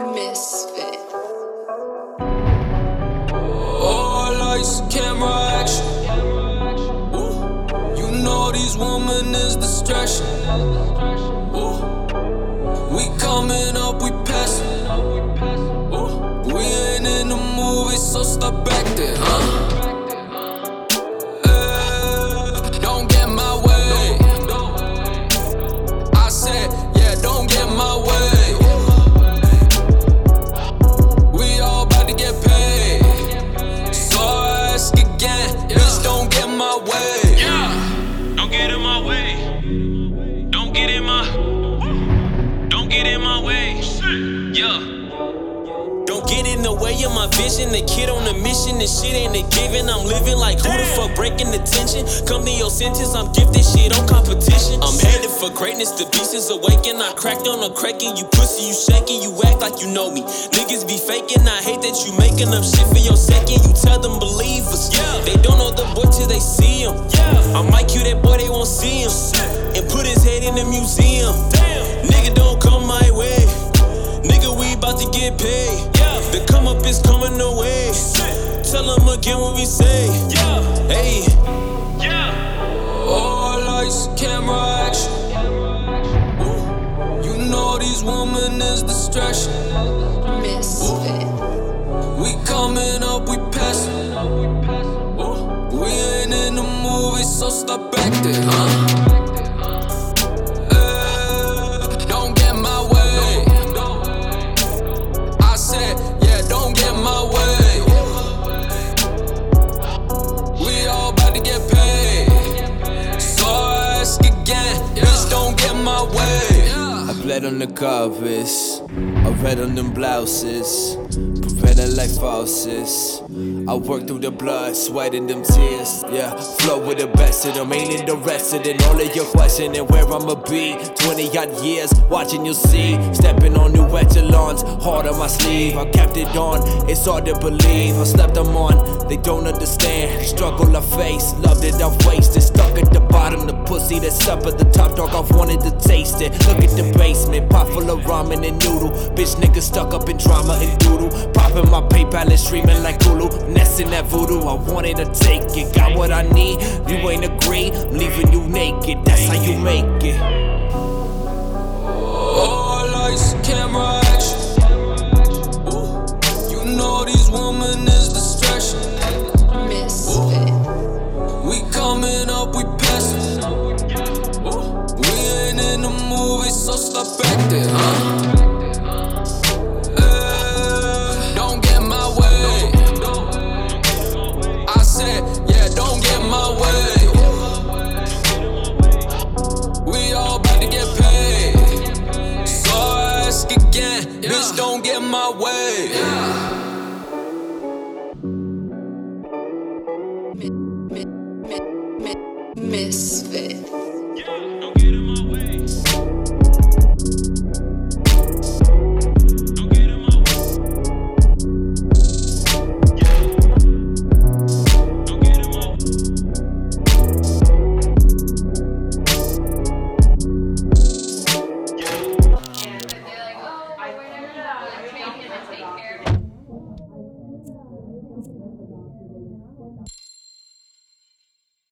Misfit. All lights, camera action. Ooh. You know these women is distraction. Ooh. We coming up, we passing. Ooh. We ain't in the movie, so stop acting. Huh? My way. Yeah, don't get in my way. Don't get in my. Don't get in my way. Yeah. Don't get in the way of my vision. The kid on a mission, this shit ain't a given. I'm living like who the fuck breaking the tension? Come your sentence, I'm gifted shit on competition. I'm headed for greatness, the beast is awakened. I cracked on a cracking, you pussy, you shaking, you act like you know me. Niggas be faking, I hate that you making up shit for your second. You tell them believe us. Yeah. They don't know the boy till they see him. Yeah. I might cue that boy, they won't see him. And put his head in the museum. Damn. Nigga, don't come my way. Nigga, we about to get paid. Yeah. The come up is coming away. Tell them again what we say. Yeah. Hey. Distraction. Misfit. We coming up, we passing. We ain't in the movie, so stop back there, huh? Bled on the covers, I read on them blouses, Beretta like faucets. I work through the blood, sweat and them tears. Yeah, flow with the best of them, ain't in the rest of in all of your questioning where I'ma be. 20 odd years, watching you see. Stepping on new echelons, hard on my sleeve. I kept it on, it's hard to believe. I slept them on, they don't understand. Struggle I face, loved it, I've the up at the top, dog, I've wanted to taste it. Look at the basement, pot full of ramen and noodle. Bitch nigga stuck up in drama and doodle. Popping my PayPal and streaming like Hulu. Nesting that voodoo, I wanted to take it. Got what I need, you ain't agree. I'm leaving you naked, that's how you make it. All lights, camera, action. Ooh. You know these women is distraction. Misfit. We coming up, we movie, so stop there, huh? Eh, don't get my way. I said, yeah, don't get my way. We all about to get paid. So I ask again, bitch, don't get my way. Mi- mi- mi- mi- Misfit.